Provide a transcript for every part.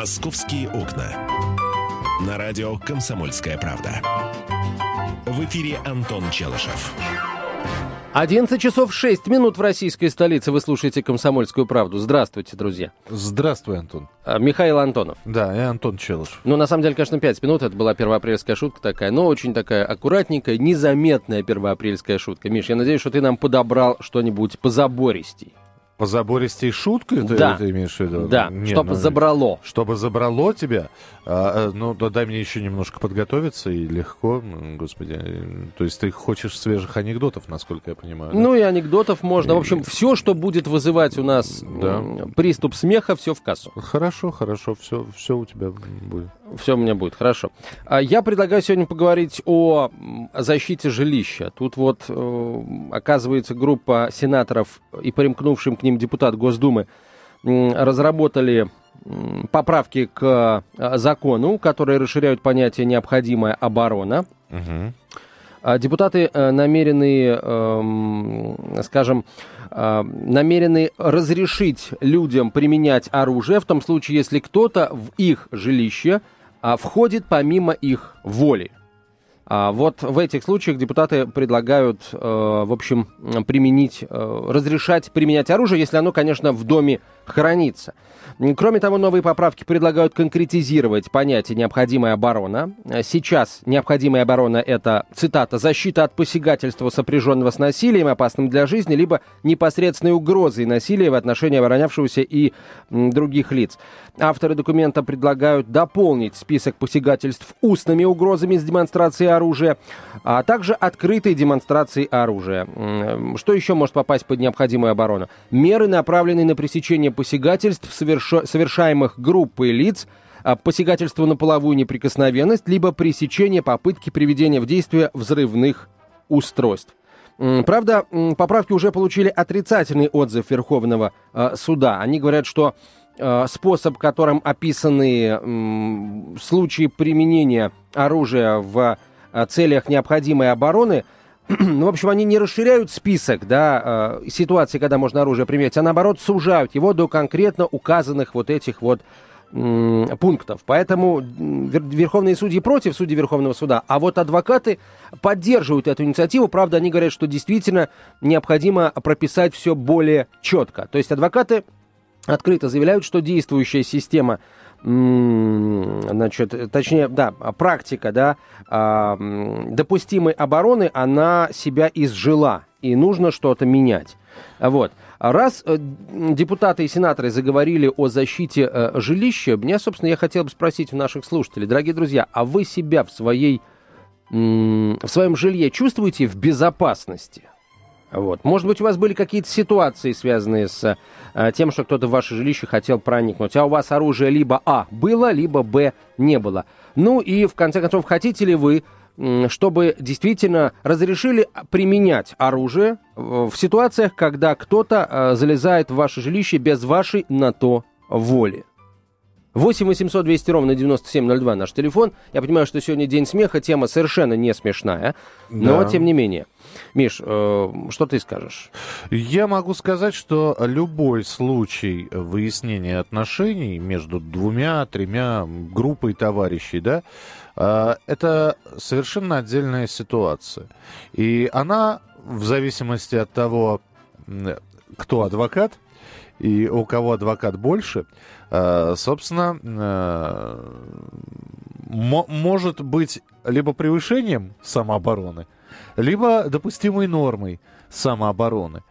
«Московские окна». На радио «Комсомольская правда». В эфире Антон Челышев. 11 часов 6 минут в российской столице. Вы слушаете «Комсомольскую правду». Здравствуйте, друзья. Здравствуй, Антон. А, Михаил Антонов. Да, я Антон Челыш. Ну, на самом деле, конечно, 5 минут. Это была первоапрельская шутка такая, но очень такая аккуратненькая, незаметная первоапрельская шутка. Миш, я надеюсь, что ты нам подобрал что-нибудь позабористей. По забористей шуткой Да. ты имеешь в виду? Да, Не, чтобы ну, забрало. Чтобы забрало тебя? А, а, ну, да, дай мне еще немножко подготовиться, и легко, господи. э, То есть ты хочешь свежих анекдотов, насколько я понимаю? да? Ну и анекдотов можно. В общем, все, что будет вызывать у нас Да. приступ смеха, все в кассу. Хорошо, хорошо, все, все у тебя будет. Все у меня будет, хорошо. А Я предлагаю сегодня поговорить о защите жилища. Тут вот, э, оказывается, группа сенаторов и примкнувшим к ним депутат Госдумы разработали поправки к э, закону, которые расширяют понятие «необходимая оборона». А Депутаты э, намерены, скажем, намерены разрешить людям применять оружие в том случае, если кто-то в их жилище а, входит помимо их воли. А вот в этих случаях депутаты предлагают, э, в общем, применить, э, разрешать применять оружие, если оно, конечно, в доме хранится. Кроме того, новые поправки предлагают конкретизировать понятие «необходимая оборона». Сейчас необходимая оборона – это, цитата, «защита от посягательства, сопряженного с насилием, опасным для жизни, либо непосредственной угрозой насилия в отношении оборонявшегося и других лиц». Авторы документа предлагают дополнить список посягательств устными угрозами с демонстрацией оружия, а также открытой демонстрацией оружия. Что еще может попасть под необходимую оборону? Меры, направленные на пресечение посягательств, совершо- совершаемых группой лиц, а, посягательство на половую неприкосновенность, либо пресечение попытки приведения в действие взрывных устройств. Правда, поправки уже получили отрицательный отзыв Верховного э, суда. Они говорят, что э, способ, которым описаны случаи применения оружия в целях необходимой обороны, ну, в общем, они не расширяют список да, э, ситуаций, когда можно оружие применять, а наоборот сужают его до конкретно указанных вот этих вот пунктов. Поэтому верховные судьи против судей Верховного суда, а вот адвокаты поддерживают эту инициативу. Правда, они говорят, что действительно необходимо прописать все более четко. То есть адвокаты открыто заявляют, что действующая система значит, точнее, да, практика, да, а, допустимой обороны, она себя изжила, и нужно что-то менять. Вот. Раз э, депутаты и сенаторы заговорили о защите э, жилища, меня, собственно, я хотел бы спросить у наших слушателей, дорогие друзья, а вы себя в своей в своем жилье чувствуете в безопасности? Вот. Может быть, у вас были какие-то ситуации, связанные с э, тем, что кто-то в ваше жилище хотел проникнуть, а у вас оружие либо А было, либо Б не было. Ну и, в конце концов, хотите ли вы, чтобы действительно разрешили применять оружие в ситуациях, когда кто-то э, залезает в ваше жилище без вашей на то воли? 8 800 200 ровно 9702 наш телефон. Я понимаю, что сегодня день смеха, тема совершенно не смешная, но Да. тем не менее. Миш, э, что ты скажешь? Я могу сказать, что любой случай выяснения отношений между двумя, тремя группой товарищей, да, а, это совершенно отдельная ситуация. И она, в зависимости от того, кто адвокат, и у кого адвокат больше, а, собственно, мо- может быть либо превышением самообороны, либо допустимой нормой самообороны.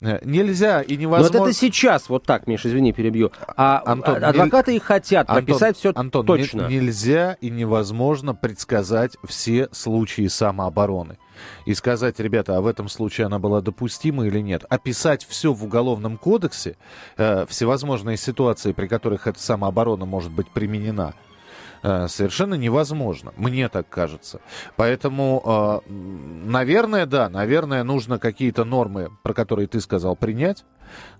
Э, Нельзя и Но вот невозможно... это сейчас, вот так, Миш, извини, перебью. А Антон, а- адвокаты и хотят Антон, прописать все Антон, точно. не- нельзя и невозможно предсказать все случаи самообороны. И сказать, ребята, а в этом случае она была допустима или нет. Описать все в Уголовном кодексе, э, всевозможные ситуации, при которых эта самооборона может быть применена, совершенно невозможно. Мне так кажется. Поэтому, э, наверное, да, наверное, нужно какие-то нормы, про которые ты сказал, принять,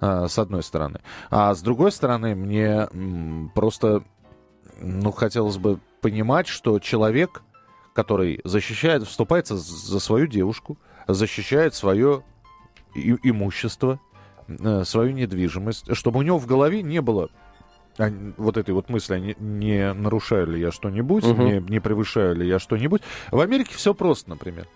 э, с одной стороны. А с другой стороны, мне просто, ну, хотелось бы понимать, что человек, который защищает, вступается за свою девушку, защищает свое имущество, э, свою недвижимость, чтобы у него в голове не было а, вот этой вот мысли, не, не нарушаю ли я что-нибудь, Мгм. не, не превышаю ли я что-нибудь. В Америке все просто, например.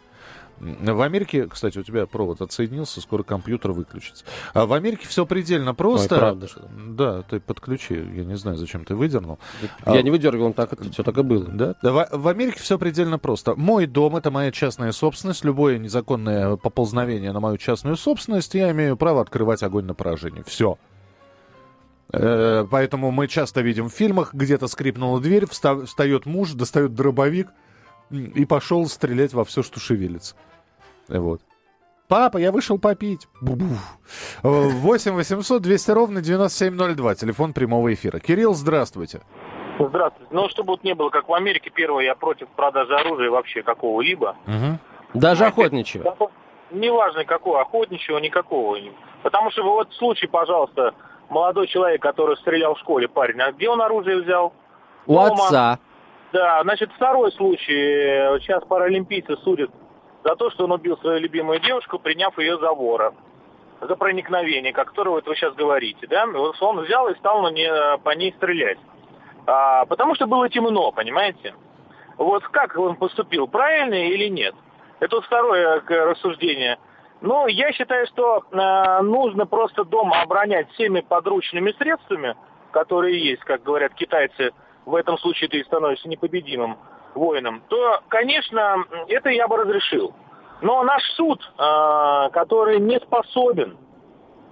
В Америке, кстати, у тебя провод отсоединился, скоро компьютер выключится. А в Америке все предельно просто. Ой, правда, что? Да, ты подключи. Я не знаю, зачем ты выдернул. Я А- не выдергивал, так, все так и было. Да, В, в Америке все предельно просто. Мой дом это моя частная собственность. Любое незаконное поползновение на мою частную собственность, я имею право открывать огонь на поражение. Все. Поэтому мы часто видим в фильмах, где-то скрипнула дверь, вста- встает муж, достает дробовик и пошел стрелять во все, что шевелится. Э, Вот. Папа, я вышел попить. Бу-бу. Э, 8 800 200 ровно 9702. Телефон прямого эфира. Кирилл, здравствуйте. Здравствуйте. Ну, чтобы вот не было, как в Америке, первое, я против продажи оружия вообще какого-либо. Мгм. Даже Знаете, охотничьего. Неважно, какого, охотничьего, никакого. Потому что вот случай, пожалуйста, молодой человек, который стрелял в школе, парень, а где он оружие взял? У дома. отца. Да, значит, второй случай. Э, Сейчас паралимпийцы судят за то, что он убил свою любимую девушку, приняв ее за вора. За проникновение, как которое вот вы сейчас говорите, да? Вот он взял и стал на не- по ней стрелять. А, потому что было темно, понимаете? Вот как он поступил, правильно или нет? Это вот второе к- рассуждение. Ну, я считаю, что э, нужно просто дома оборонять всеми подручными средствами, которые есть, как говорят китайцы, в этом случае ты становишься непобедимым воином, то, конечно, это я бы разрешил. Но наш суд, э, который не способен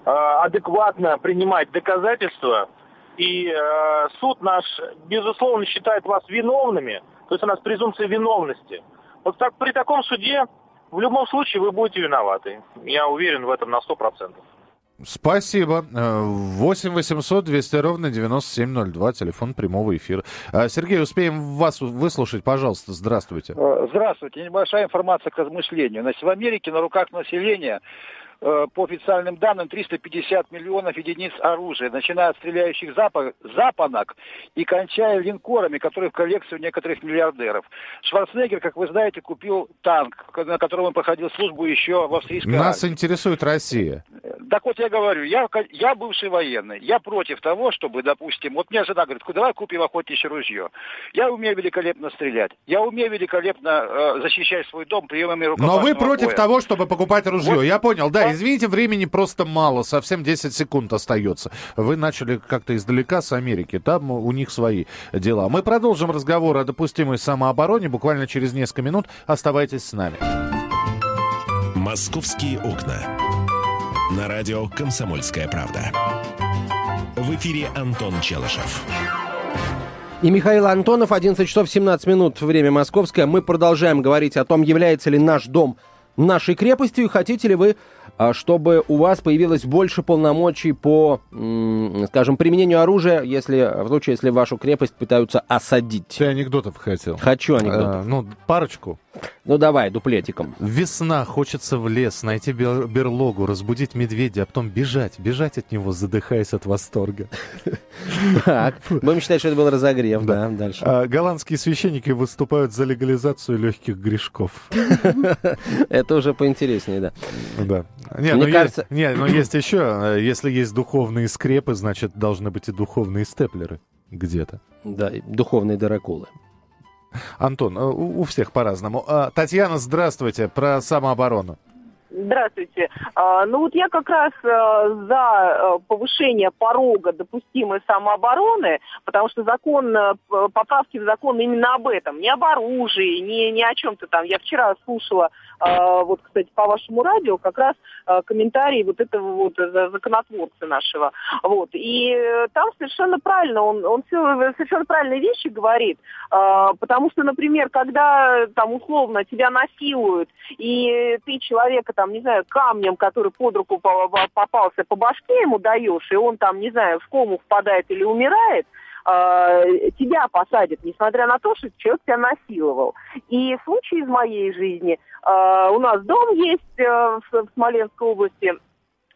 э, адекватно принимать доказательства, и э, суд наш, безусловно, считает вас виновными, то есть у нас презумпция виновности. Вот так, при таком суде в любом случае вы будете виноваты. Я уверен в этом на 100%. Спасибо. Э, 8 800 200 ровно 9702, телефон прямого эфира. А, Сергей, успеем вас выслушать, пожалуйста. Здравствуйте. Э, Здравствуйте. Небольшая информация к размышлению. Значит, в Америке на руках населения по официальным данным 350 миллионов единиц оружия, начиная от стреляющих запа- запонок и кончая линкорами, которые в коллекции у некоторых миллиардеров. Шварценеггер, как вы знаете, купил танк, на котором он проходил службу еще в австрийской Нас армии. интересует Россия. Так вот я говорю, я, я бывший военный, я против того, чтобы, допустим, вот мне жена говорит, «Ку- давай купим охотничье ружье. Я умею великолепно стрелять, я умею великолепно э, защищать свой дом приемами Но рукопашного вы против боя. того, чтобы покупать ружье. Вот. Я понял. Да, А- извините, времени просто мало. Совсем 10 секунд остается. Вы начали как-то издалека с Америки. Там у них свои дела. Мы продолжим разговор о допустимой самообороне буквально через несколько минут. Оставайтесь с нами. «Московские окна». На радио «Комсомольская правда». В эфире Антон Челышев. И Михаил Антонов, 11 часов 17 минут, время московское. Мы продолжаем говорить о том, является ли наш дом нашей крепостью, и хотите ли вы, чтобы у вас появилось больше полномочий по, скажем, применению оружия, если, в случае, если вашу крепость пытаются осадить. Ты анекдотов хотел. Хочу анекдот. Э, ну, парочку. Ну давай, дуплетиком. Весна, хочется в лес, найти бер- берлогу, разбудить медведя, а потом бежать, бежать от него, задыхаясь от восторга. Так, будем считать, что это был разогрев, да, дальше. А, голландские священники выступают за легализацию легких грешков. Это уже поинтереснее, да. Да. Не, Мне ну кажется- есть, не, но есть еще, э, если есть духовные скрепы, значит, должны быть и духовные степлеры где-то. Да, и духовные дыроколы. Антон, э, у у всех по-разному. А, Татьяна, здравствуйте, про самооборону. Здравствуйте. А, Ну вот я как раз э, за повышение порога допустимой самообороны, потому что закон, поправки в закон именно об этом, не об оружии, не, не о чем-то там. Я вчера слушала, вот, кстати, по вашему радио, как раз э, комментарии вот этого вот законотворца нашего. Вот. И э, там совершенно правильно, он, он все, совершенно правильные вещи говорит, э, потому что, например, когда там условно тебя насилуют, и ты человека там, не знаю, камнем, который под руку по- по- попался, по башке ему даешь, и он там, не знаю, в кому впадает или умирает, э, тебя посадят, несмотря на то, что человек тебя насиловал. И случай из моей жизни. э, у нас дом есть э, в, Смоленской области,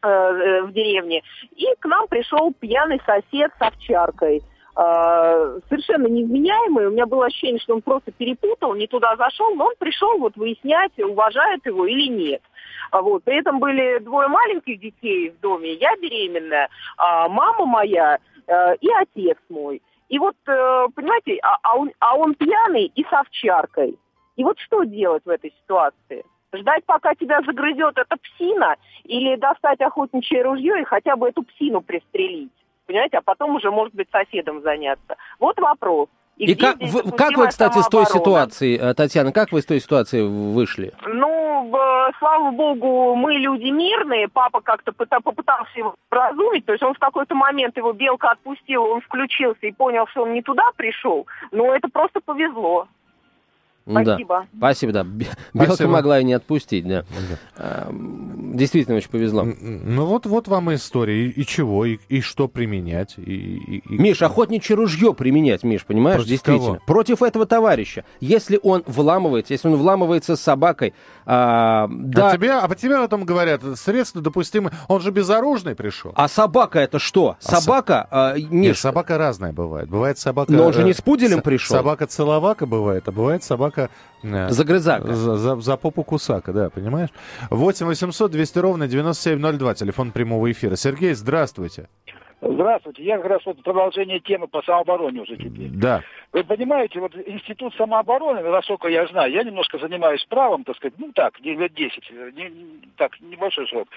в деревне, и к нам пришел пьяный сосед с овчаркой. Совершенно невменяемый. У меня было ощущение, что он просто перепутал, не туда зашел, но он пришел вот выяснять, уважает его или нет. А Вот. При этом были двое маленьких детей в доме, я беременная, а мама моя и отец мой. И вот, э, понимаете, а, а, он, а он пьяный и с овчаркой. И вот что делать в этой ситуации? Ждать, пока тебя загрызет эта псина, или достать охотничье ружье и хотя бы эту псину пристрелить? Понимаете, а потом уже, может быть, соседом заняться. Вот вопрос. И, и как, как вы, кстати, с той ситуации, э, Татьяна, как вы с той ситуации вышли? Ну, слава богу, мы люди мирные. Папа как-то попытался его разумить. То есть он в какой-то момент его белка отпустила, он включился и понял, что он не туда пришел. Но это просто повезло. Спасибо. Да. Спасибо, да. Белка Спасибо. могла и не отпустить, да. да. Действительно очень повезло. Ну вот, вот вам и история. И, и чего, и, и что применять. И, и, и... Миш, охотничье ружье применять, Миш, понимаешь? Против Действительно. Кого? Против этого товарища. Если он вламывается, если он вламывается с собакой, а, да. А тебе, а тебе потом говорят, средства допустимы. Он же безоружный пришел. А собака это что? А собака... А, Миш... Нет, собака разная бывает. Бывает собака... Но он же не с пуделем пришел. Собака-целовака бывает, а бывает собака кусака. Загрызака. За, за, за попу кусака, да, понимаешь? 8 800 200 ровно 9702, телефон прямого эфира. Сергей, здравствуйте. Здравствуйте. Я как раз вот продолжение темы по самообороне уже теперь. Да. Вы понимаете, вот институт самообороны, насколько я знаю, я немножко занимаюсь правом, так сказать, ну так, лет 10, не, так, небольшой срок.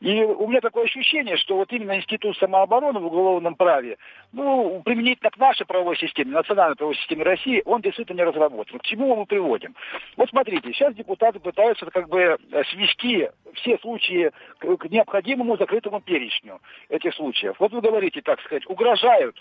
И у меня такое ощущение, что вот именно институт самообороны в уголовном праве, ну, применительно к нашей правовой системе, национальной правовой системе России, он действительно не разработан. К чему мы приводим? Вот смотрите, сейчас депутаты пытаются как бы свести все случаи к необходимому закрытому перечню этих случаев. Вот вы говорите, так сказать, угрожают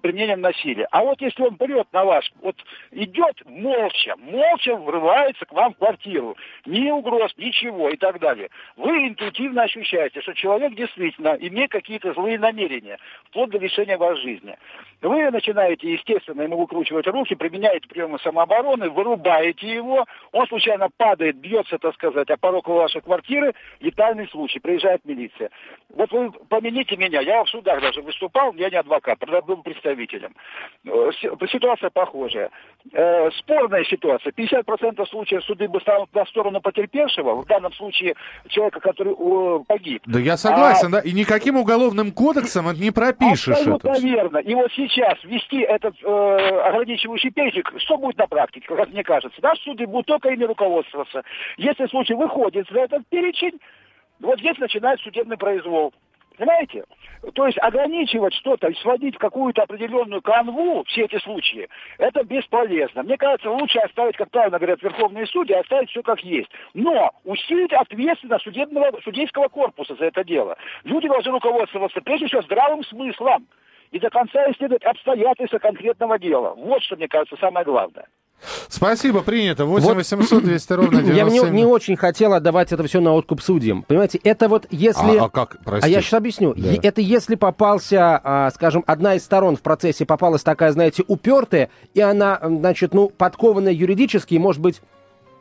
применением насилия. А вот если он прет на вас, вот идет молча, молча врывается к вам в квартиру, ни угроз, ничего и так далее, вы интуитивно ощущаете, что человек действительно имеет какие-то злые намерения, вплоть до лишения вас жизни. Вы начинаете, естественно, ему выкручивать руки, применяете приемы самообороны, вырубаете его, он случайно падает, бьется, так сказать, о порог вашей квартиры, летальный случай, приезжает милиция. Вот вы помяните меня, я в судах даже выступал, я не адвокат, был представителем. Э, ситуация похожая. Э, спорная ситуация. 50% случаев суды бы станут на сторону потерпевшего, в данном случае человека, который погиб. Да я согласен, а... да, и никаким уголовным кодексом не пропишешь Абсолютно это. верно. И вот сейчас ввести этот э, ограничивающий перечень, что будет на практике, как мне кажется? Наши суды будут только ими руководствоваться. Если случай выходит за этот перечень, вот здесь начинается судебный произвол. Понимаете? То есть ограничивать что-то и сводить в какую-то определенную канву все эти случаи, это бесполезно. Мне кажется, лучше оставить, как правильно говорят верховные судьи, оставить все как есть. Но усилить ответственность судебного, судейского корпуса за это дело. Люди должны руководствоваться прежде всего здравым смыслом и до конца исследовать обстоятельства конкретного дела. Вот что, мне кажется, самое главное. Спасибо, принято. 8 800 200 ровно 97. Я не, не очень хотел отдавать это все на откуп судьям. Понимаете, это вот если... А, а как? А я сейчас объясню. Да. Это если попался, а, скажем, одна из сторон в процессе попалась такая, знаете, упертая, и она, значит, ну, подкованная юридически, может быть,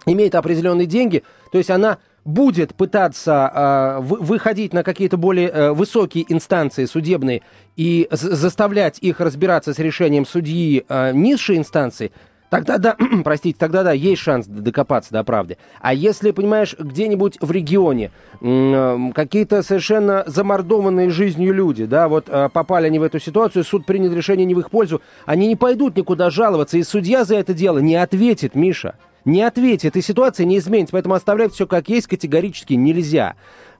имеет определенные деньги, то есть она будет пытаться э, выходить на какие-то более э, высокие инстанции судебные и заставлять их разбираться с решением судьи э, низшей инстанции, Тогда да, простите, тогда да, есть шанс докопаться до правды. А если, понимаешь, где-нибудь в регионе какие-то совершенно замордованные жизнью люди, да, вот э, попали они в эту ситуацию, суд принял решение не в их пользу, они не пойдут никуда жаловаться, и судья за это дело не ответит, Миша. Не ответит, и ситуация не изменится, поэтому оставлять все как есть категорически нельзя.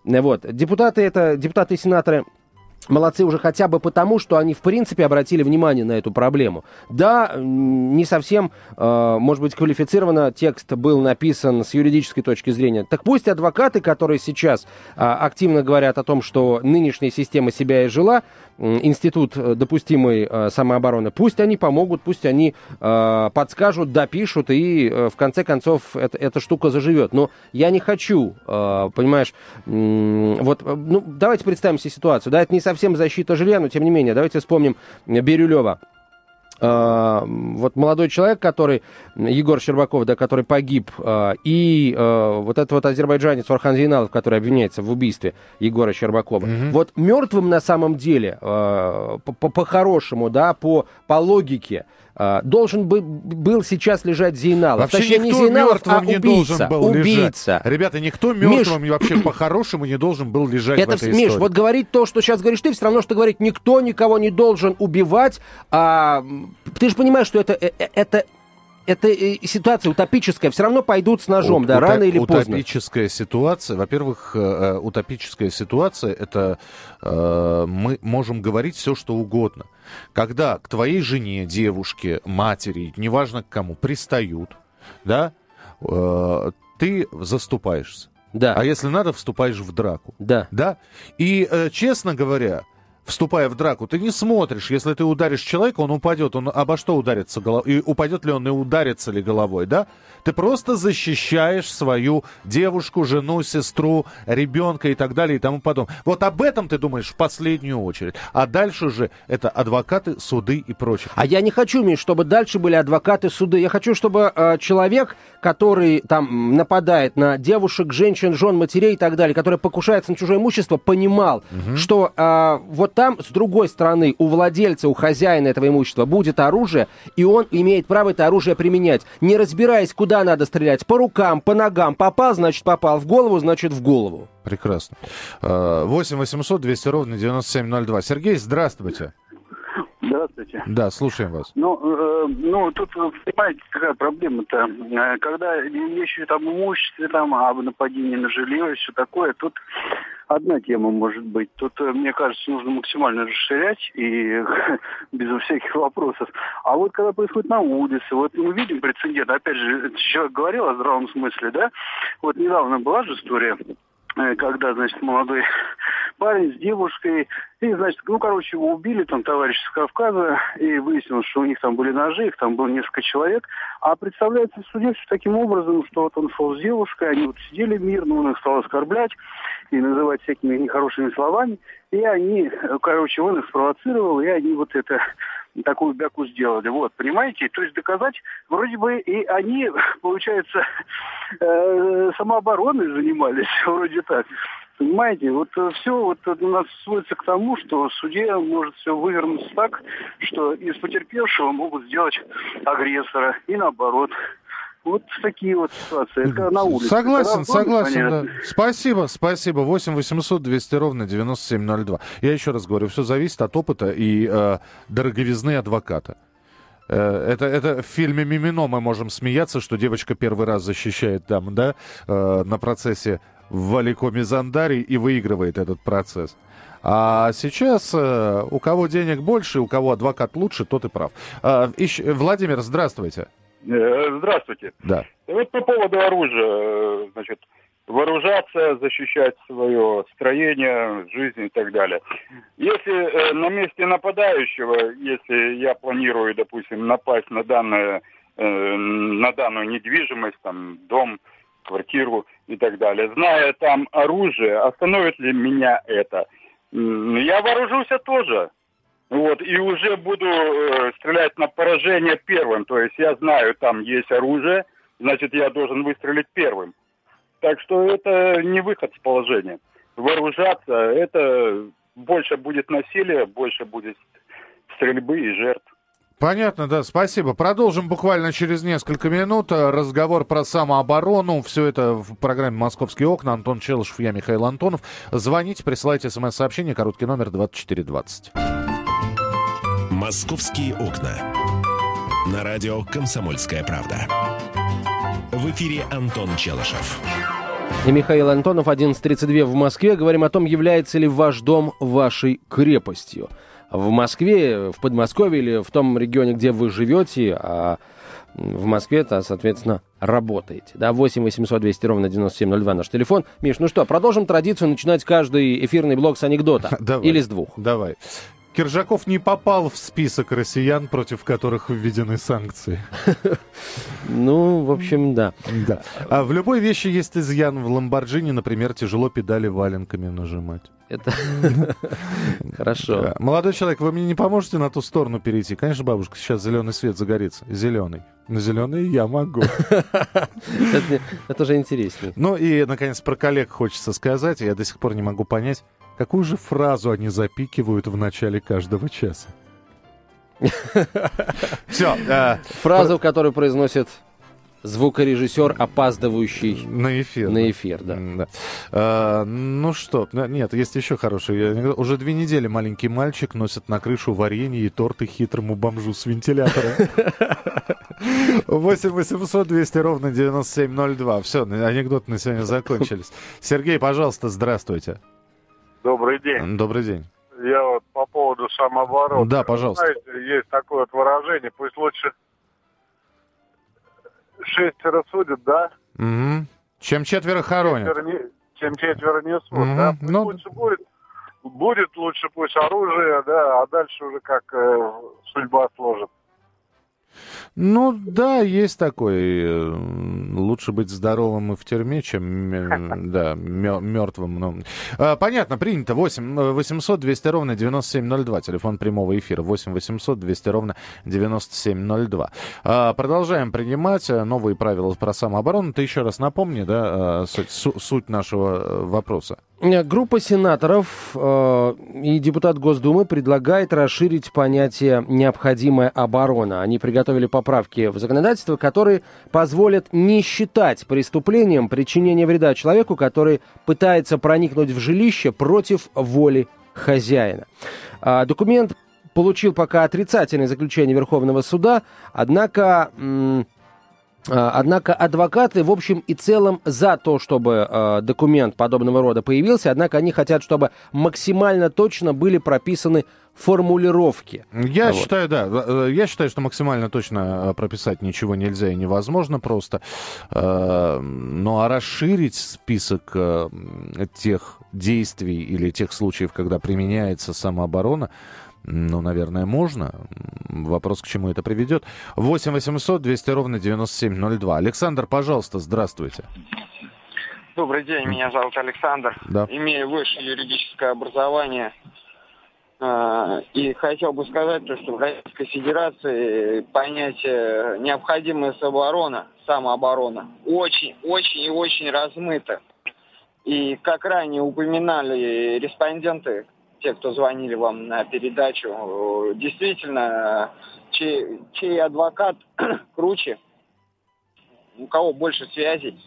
Вот. Депутаты это, депутаты и сенаторы молодцы уже хотя бы потому, что они, в принципе, обратили внимание на эту проблему. Да, не совсем, э, может быть, квалифицированно текст был написан с юридической точки зрения. Так пусть адвокаты, которые сейчас э, активно говорят о том, что нынешняя система себя и жила, институт э, допустимой э, самообороны, пусть они помогут, пусть они э, подскажут, допишут, и в конце концов это, эта штука заживет. Но я не хочу, понимаешь, вот, ну, давайте представим себе ситуацию, да, это не совсем защита жилья, но тем не менее, давайте вспомним Бирюлева. Э, вот молодой человек, который, Егор Щербаков, да, который погиб, э, и э, вот этот вот азербайджанец Орхан Зейналов, который обвиняется в убийстве Егора Щербакова. Mm-hmm. Вот мертвым на самом деле, по-хорошему, да, по, по логике, а, должен бы, был сейчас лежать Зейналов. Вообще Точнее, никто не Зейналов, а убийца. должен был убийца. Лежать. Ребята, никто мертвым Миш, вообще по-хорошему не должен был лежать это, в этой Миш, истории. вот говорить то, что сейчас говоришь ты, все равно, что говорить, никто никого не должен убивать. А, ты же понимаешь, что это, э, э, это это э, ситуация утопическая, все равно пойдут с ножом, У, да, уто, рано или утопическая поздно. Утопическая ситуация, во-первых, э, утопическая ситуация, это э, мы можем говорить все, что угодно. Когда к твоей жене, девушке, матери, неважно к кому, пристают, да, э, ты заступаешься. Да. А если надо, вступаешь в драку. Да. Да. И, э, честно говоря, вступая в драку, ты не смотришь, если ты ударишь человека, он упадет, он обо что ударится головой, и упадет ли он, и ударится ли головой, да? Ты просто защищаешь свою девушку, жену, сестру, ребенка и так далее и тому подобное. Вот об этом ты думаешь в последнюю очередь. А дальше уже это адвокаты, суды и прочее. А я не хочу, Миш, чтобы дальше были адвокаты, суды. Я хочу, чтобы э, человек, который там нападает на девушек, женщин, жен, матерей и так далее, который покушается на чужое имущество, понимал, угу. что э, вот там, с другой стороны, у владельца, у хозяина этого имущества будет оружие, и он имеет право это оружие применять, не разбираясь, куда надо стрелять, по рукам, по ногам. Попал, значит, попал. В голову, значит, в голову. Прекрасно. 8 800 200 ровно 9702. Сергей, здравствуйте. Здравствуйте. Да, слушаем вас. Ну, э, ну тут, понимаете, какая проблема-то? Э, когда еще там имущество, там, об нападении на жилье и все такое, тут одна тема может быть. Тут, э, мне кажется, нужно максимально расширять и без всяких вопросов. А вот когда происходит на улице, вот мы видим прецедент, опять же, человек говорил о здравом смысле, да? Вот недавно была же история, э, когда, значит, молодой парень с девушкой, и, значит, ну, короче, его убили, там, товарищ с Кавказа, и выяснилось, что у них там были ножи, их там было несколько человек, а представляется в все таким образом, что вот он шел с девушкой, они вот сидели мирно, он их стал оскорблять, и называть всякими нехорошими словами. И они, короче, он их спровоцировал, и они вот это такую бяку сделали. Вот, понимаете? То есть доказать вроде бы и они, получается, э, самообороной занимались, вроде так. Понимаете, вот э, все вот у нас сводится к тому, что суде может все вывернуться так, что из потерпевшего могут сделать агрессора и наоборот. Вот такие вот ситуации. Это на улице. Согласен, Когда согласен. Да. Спасибо, спасибо. 8 800 200 ровно 9702. Я еще раз говорю, все зависит от опыта и э, дороговизны адвоката. Э, это, это в фильме «Мимино» мы можем смеяться, что девочка первый раз защищает там, да, э, на процессе в Валикоме Зандари и выигрывает этот процесс. А сейчас э, у кого денег больше, у кого адвокат лучше, тот и прав. Э, ищ... Владимир, здравствуйте. Э, здравствуйте. Да. Вот по поводу оружия, э, значит, вооружаться, защищать свое строение, жизнь и так далее. Если э, на месте нападающего, если я планирую, допустим, напасть на данное, на данную недвижимость, там, дом, квартиру и так далее, зная там оружие, остановит ли меня это? Я вооружусь тоже. Вот, и уже буду э, стрелять на поражение первым. То есть я знаю, там есть оружие, значит, я должен выстрелить первым. Так что это не выход с положения. Вооружаться, это больше будет насилия, больше будет стрельбы и жертв. Понятно, да, спасибо. Продолжим буквально через несколько минут. Разговор про самооборону. Все это в программе «Московские окна». Антон Челышев, я Михаил Антонов. Звоните, присылайте смс-сообщение, короткий номер 2420. «Московские окна». На радио «Комсомольская правда». В эфире Антон Челышев. И Михаил Антонов, 11.32 в Москве. Говорим о том, является ли ваш дом вашей крепостью. В Москве, в Подмосковье или в том регионе, где вы живете, а в Москве-то, соответственно, работаете. Да, 8 800 200 ровно 9702 наш телефон. Миш, ну что, продолжим традицию начинать каждый эфирный блок с анекдота. Давай, Или с двух. Давай. Киржаков не попал в список россиян, против которых введены санкции. Ну, в общем, да. Да. А в любой вещи есть изъян. В Ламборджини, например, тяжело педали валенками нажимать. Это хорошо. Молодой человек, вы мне не поможете на ту сторону перейти? Конечно, бабушка, сейчас зеленый свет загорится. Зеленый. На зеленый я могу. Это это уже интереснее. Ну и, наконец, про коллег хочется сказать. Я до сих пор не могу понять, какую же фразу они запикивают в начале каждого часа. Все, Фразу, которую произносит звукорежиссер, опаздывающий на эфир. на эфир, да. Да. А, ну что, нет, есть еще хороший. анекдот. Уже две недели маленький мальчик носит на крышу варенье и торты хитрому бомжу с вентилятора. 8 800 200 ровно 9702. Все, анекдоты на сегодня закончились. Сергей, пожалуйста, здравствуйте. Добрый день. Добрый день. Я вот по поводу самообороны. Да, пожалуйста. Знаете, есть такое вот выражение, пусть лучше шестеро судят, да? Мгм. Чем четверо хоронят. Четверо не- чем четверо несут, Мгм. да? Пусть Ну- лучше будет, будет лучше пусть оружие, да, а дальше уже как э, судьба сложит. Ну да, есть такой. э, Лучше быть здоровым и в тюрьме, чем э, да, мертвым. Ну. А, Понятно, принято. 8 800 200 ровно 9702. Телефон прямого эфира. 8 800 200 ровно 9702. А, Продолжаем принимать э, новые правила про самооборону. Ты еще раз напомни, да, суть, су- суть нашего вопроса. Э, Группа сенаторов э, и депутат Госдумы предлагает расширить понятие «необходимая оборона». Они приготовили поправки в законодательство, которые позволят не считать преступлением причинение вреда человеку, который пытается проникнуть в жилище против воли хозяина. А, Документ получил пока отрицательное заключение Верховного суда, однако... м, Однако адвокаты, в общем и целом, за то, чтобы э, документ подобного рода появился, однако они хотят, чтобы максимально точно были прописаны формулировки. Я Вот. считаю, да. э, Я считаю, что максимально точно э, прописать ничего нельзя и невозможно просто. Э, Ну а расширить список э, тех действий или тех случаев, когда применяется самооборона, ну, наверное, можно. Вопрос, к чему это приведет. 8 800 200 ровно 9702. Александр, пожалуйста, здравствуйте. Добрый день, меня зовут Александр. Да. Имею высшее юридическое образование. А, И хотел бы сказать, то, что в Российской Федерации понятие необходимая самооборона, самооборона очень, очень и очень размыто. И как ранее упоминали респонденты, те, кто звонили вам на передачу, э, действительно, чей, чей адвокат круче, у кого больше связей,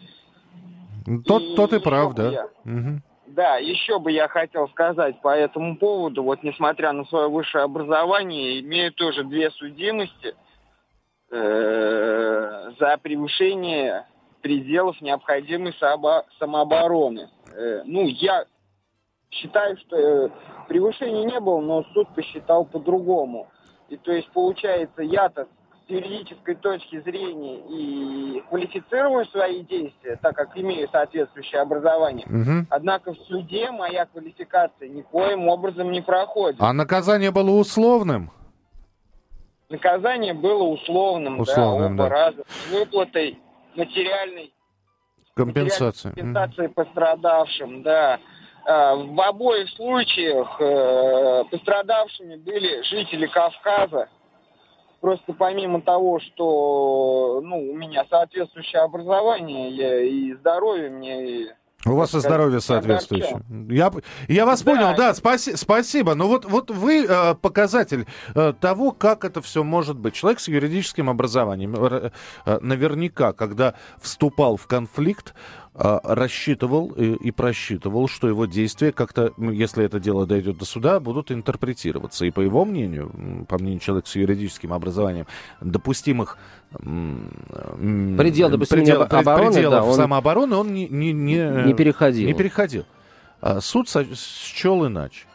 Тот, И тот и прав, да. я. Мгм. Да, еще бы я хотел сказать по этому поводу, вот несмотря на свое высшее образование, имею тоже две судимости э, за превышение пределов необходимой самообо- самообороны. Э, ну, я считаю, что э, превышения не было, но суд посчитал по-другому. И то есть, получается, я-то с юридической точки зрения и квалифицирую свои действия, так как имею соответствующее образование. Мгм. Однако в суде моя квалификация никоим образом не проходит. А наказание было условным? Наказание было условным, Условным, да, да. оба раза, с выплатой материальной материальной компенсации пострадавшим, да. А, В обоих случаях э, пострадавшими были жители Кавказа. Просто помимо того, что ну, у меня соответствующее образование я и здоровье мне и У вас и здоровье соответствующее. Я, я вас Да. понял, да, спаси- спасибо. Но вот, вот вы э, показатель э, того, как это все может быть. Человек с юридическим образованием э, э, наверняка, когда вступал в конфликт, э, рассчитывал и, просчитывал, что его действия как-то, ну, если это дело дойдет до суда, будут интерпретироваться. И по его мнению, по мнению человека с юридическим образованием, допустимых Предел об- обороны, пределов да, он самообороны он не, не, не, не переходил. не переходил. А суд счел иначе.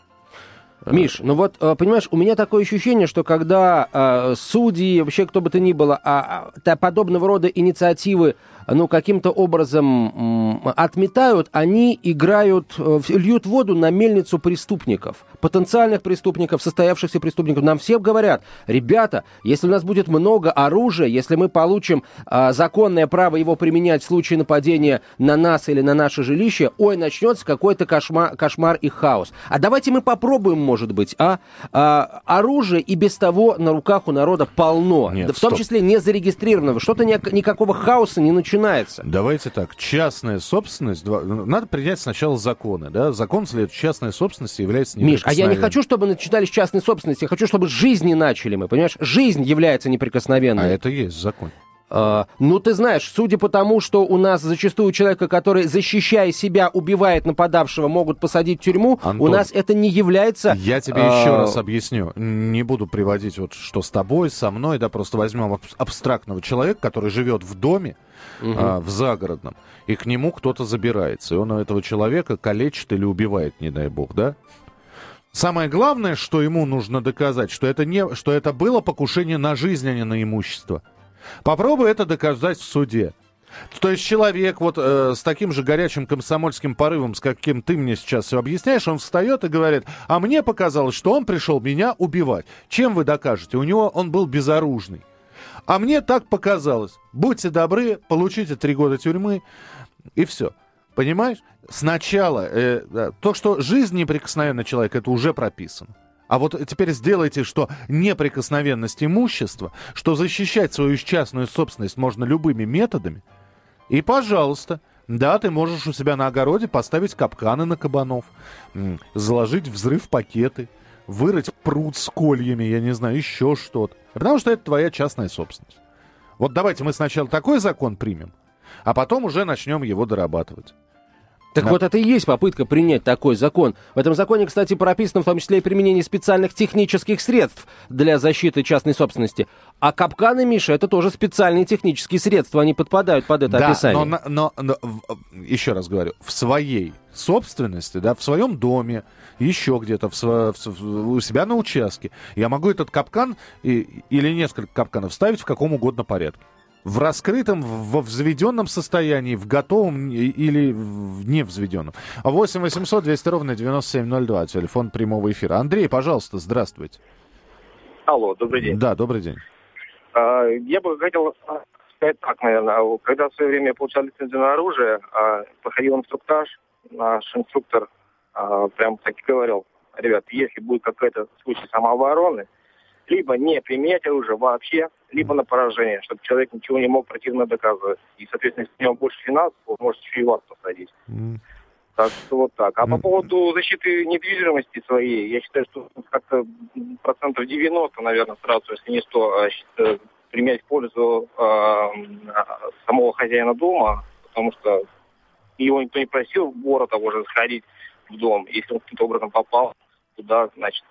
Миш, ну вот, понимаешь, у меня такое ощущение, что когда э, судьи, вообще кто бы то ни было, а, а, подобного рода инициативы ну, каким-то образом отметают, они играют, э, льют воду на мельницу преступников, потенциальных преступников, состоявшихся преступников. Нам всем говорят, ребята, если у нас будет много оружия, если мы получим а, законное право его применять в случае нападения на нас или на наше жилище, ой, начнется какой-то кошмар, кошмар и хаос. А давайте мы попробуем, может быть, а? а оружие и без того на руках у народа полно, Нет, в том стоп. числе не зарегистрированного. Что-то ни, никакого хаоса не начинается. Давайте так, частная собственность, надо принять сначала законы, да, закон следует, частная собственность является Миш, а я не хочу, чтобы начинали с частной собственности, я хочу, чтобы жизни начали мы, понимаешь? Жизнь является неприкосновенной. А это есть. А, ну, ты знаешь, судя по тому, что у нас зачастую человека, который, защищая себя, убивает нападавшего, могут посадить в тюрьму, Антон, у нас это не является... Я тебе а, еще раз объясню. Не буду приводить вот что с тобой, со мной, да, просто возьмем аб- абстрактного человека, который живет в доме, а, в загородном, и к нему кто-то забирается, и он этого человека калечит или убивает, не дай бог, да? Самое главное, что ему нужно доказать, что это, не, что это было покушение на жизнь, а не на имущество. Попробуй это доказать в суде. То есть человек вот э, с таким же горячим комсомольским порывом, с каким ты мне сейчас все объясняешь, он встает и говорит, а мне показалось, что он пришел меня убивать. Чем вы докажете? У него он был безоружный. А мне так показалось. Будьте добры, получите три года тюрьмы, и все. Понимаешь? Сначала э, то, что жизнь неприкосновенна человека, это уже прописано. А вот теперь сделайте, что неприкосновенность имущества, что защищать свою частную собственность можно любыми методами, и, пожалуйста, да, ты можешь у себя на огороде поставить капканы на кабанов, заложить взрыв пакеты, вырыть пруд с кольями, я не знаю, еще что-то. Потому что это твоя частная собственность. Вот давайте мы сначала такой закон примем, а потом уже начнем его дорабатывать. Так Да. вот это и есть попытка принять такой закон. В этом законе, кстати, прописано в том числе и применение специальных технических средств для защиты частной собственности. А капканы, Миша, это тоже специальные технические средства, они подпадают под это да, описание. но, на- но, но, в- еще раз говорю, в своей собственности, да, в своем доме, еще где-то в в в- у себя на участке, я могу этот капкан и- или несколько капканов ставить в каком угодно порядке. В раскрытом, во взведенном состоянии, в готовом или в невзведенном. 8 800 200 ровно 9702, телефон прямого эфира. Андрей, пожалуйста, здравствуйте. Алло, добрый день. Да, добрый день. А, Я бы хотел сказать так, наверное. А Когда в свое время я получал лицензию на оружие, а, проходил инструктаж, наш инструктор а, прям так и говорил, ребят, если будет какой-то случай самообороны, либо не применять оружие вообще, либо на поражение, чтобы человек ничего не мог противно доказывать. И, соответственно, если у него больше финансов, он может еще и вас посадить. М. Так что вот так. А по поводу защиты недвижимости своей, я считаю, что как-то процентов 90, наверное, сразу, если не 100, а, э, применять в пользу а, самого хозяина дома, потому что его никто не просил в город того же сходить в дом. Если он каким-то образом попал туда, значит,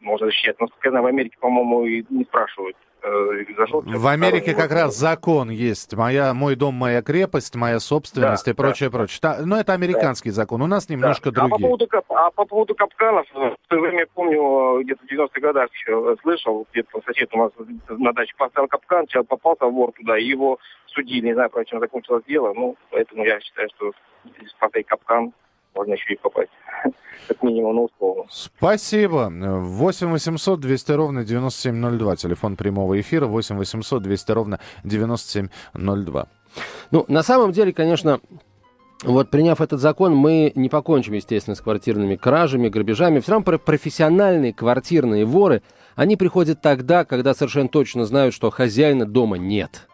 можно защищать. Но, наверное, в Америке, по-моему, и не спрашивают. Э, зашел В Америке как раз закон есть. Моя, мой дом, моя крепость, моя собственность Да, и прочее, прочее. Та- но это американский закон. У нас немножко Да. А по, другие. поводу, а по поводу капканов, в свое время, помню, э, где-то в 90-х годах еще слышал, где-то сосед у нас на даче поставил капкан, человек попался вор туда, и его судили, не знаю, про чем закончилось дело, ну, поэтому я считаю, что если поставить капкан, можно еще и попасть, как минимум, на условно. Спасибо. 8 800 200 ровно 9702. Телефон прямого эфира 8 800 200 ровно 9702. Ну, на самом деле, конечно, вот приняв этот закон, мы не покончим, естественно, с квартирными кражами, грабежами. Все равно про- профессиональные квартирные воры, они приходят тогда, когда совершенно точно знают, что хозяина дома нет.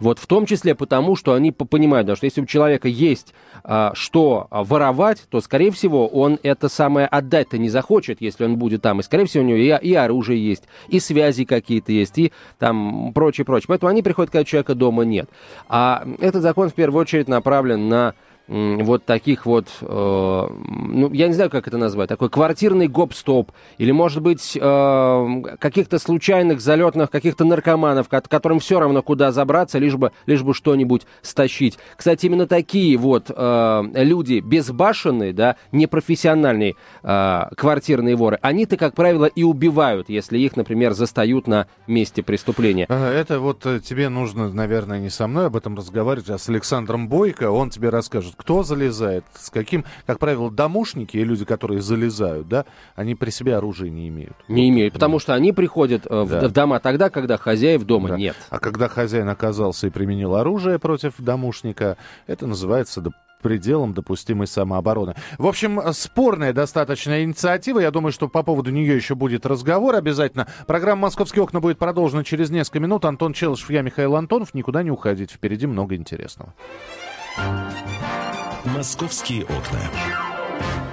Вот в том числе потому, что они по- понимают, что если у человека есть а, что а, воровать, то, скорее всего, он это самое отдать-то не захочет, если он будет там. И, скорее всего, у него и, и оружие есть, и связи какие-то есть, и там прочее, прочее. Поэтому они приходят, когда человека дома нет. А этот закон в первую очередь направлен на вот таких вот, э, ну, я не знаю, как это назвать, такой квартирный гоп-стоп, или, может быть, э, каких-то случайных залетных, каких-то наркоманов, которым все равно куда забраться, лишь бы, лишь бы что-нибудь стащить. Кстати, именно такие вот э, люди безбашенные, да, непрофессиональные э, квартирные воры, они-то, как правило, и убивают, если их, например, застают на месте преступления. Это вот э, тебе нужно, наверное, не со мной об этом разговаривать, а с Александром Бойко. Он тебе расскажет, кто залезает, с каким, как правило, домушники и люди, которые залезают, да, они при себе оружие не имеют. Не имеют, потому что они приходят э, да. в, в дома тогда, когда хозяев дома да. нет. А когда хозяин оказался и применил оружие против домушника, это называется пределом допустимой самообороны. В общем, спорная достаточно инициатива. Я думаю, что по поводу нее еще будет разговор обязательно. Программа «Московские окна» будет продолжена через несколько минут. Антон Челышев, я Михаил Антонов. Никуда не уходить. Впереди много интересного. «Московские окна».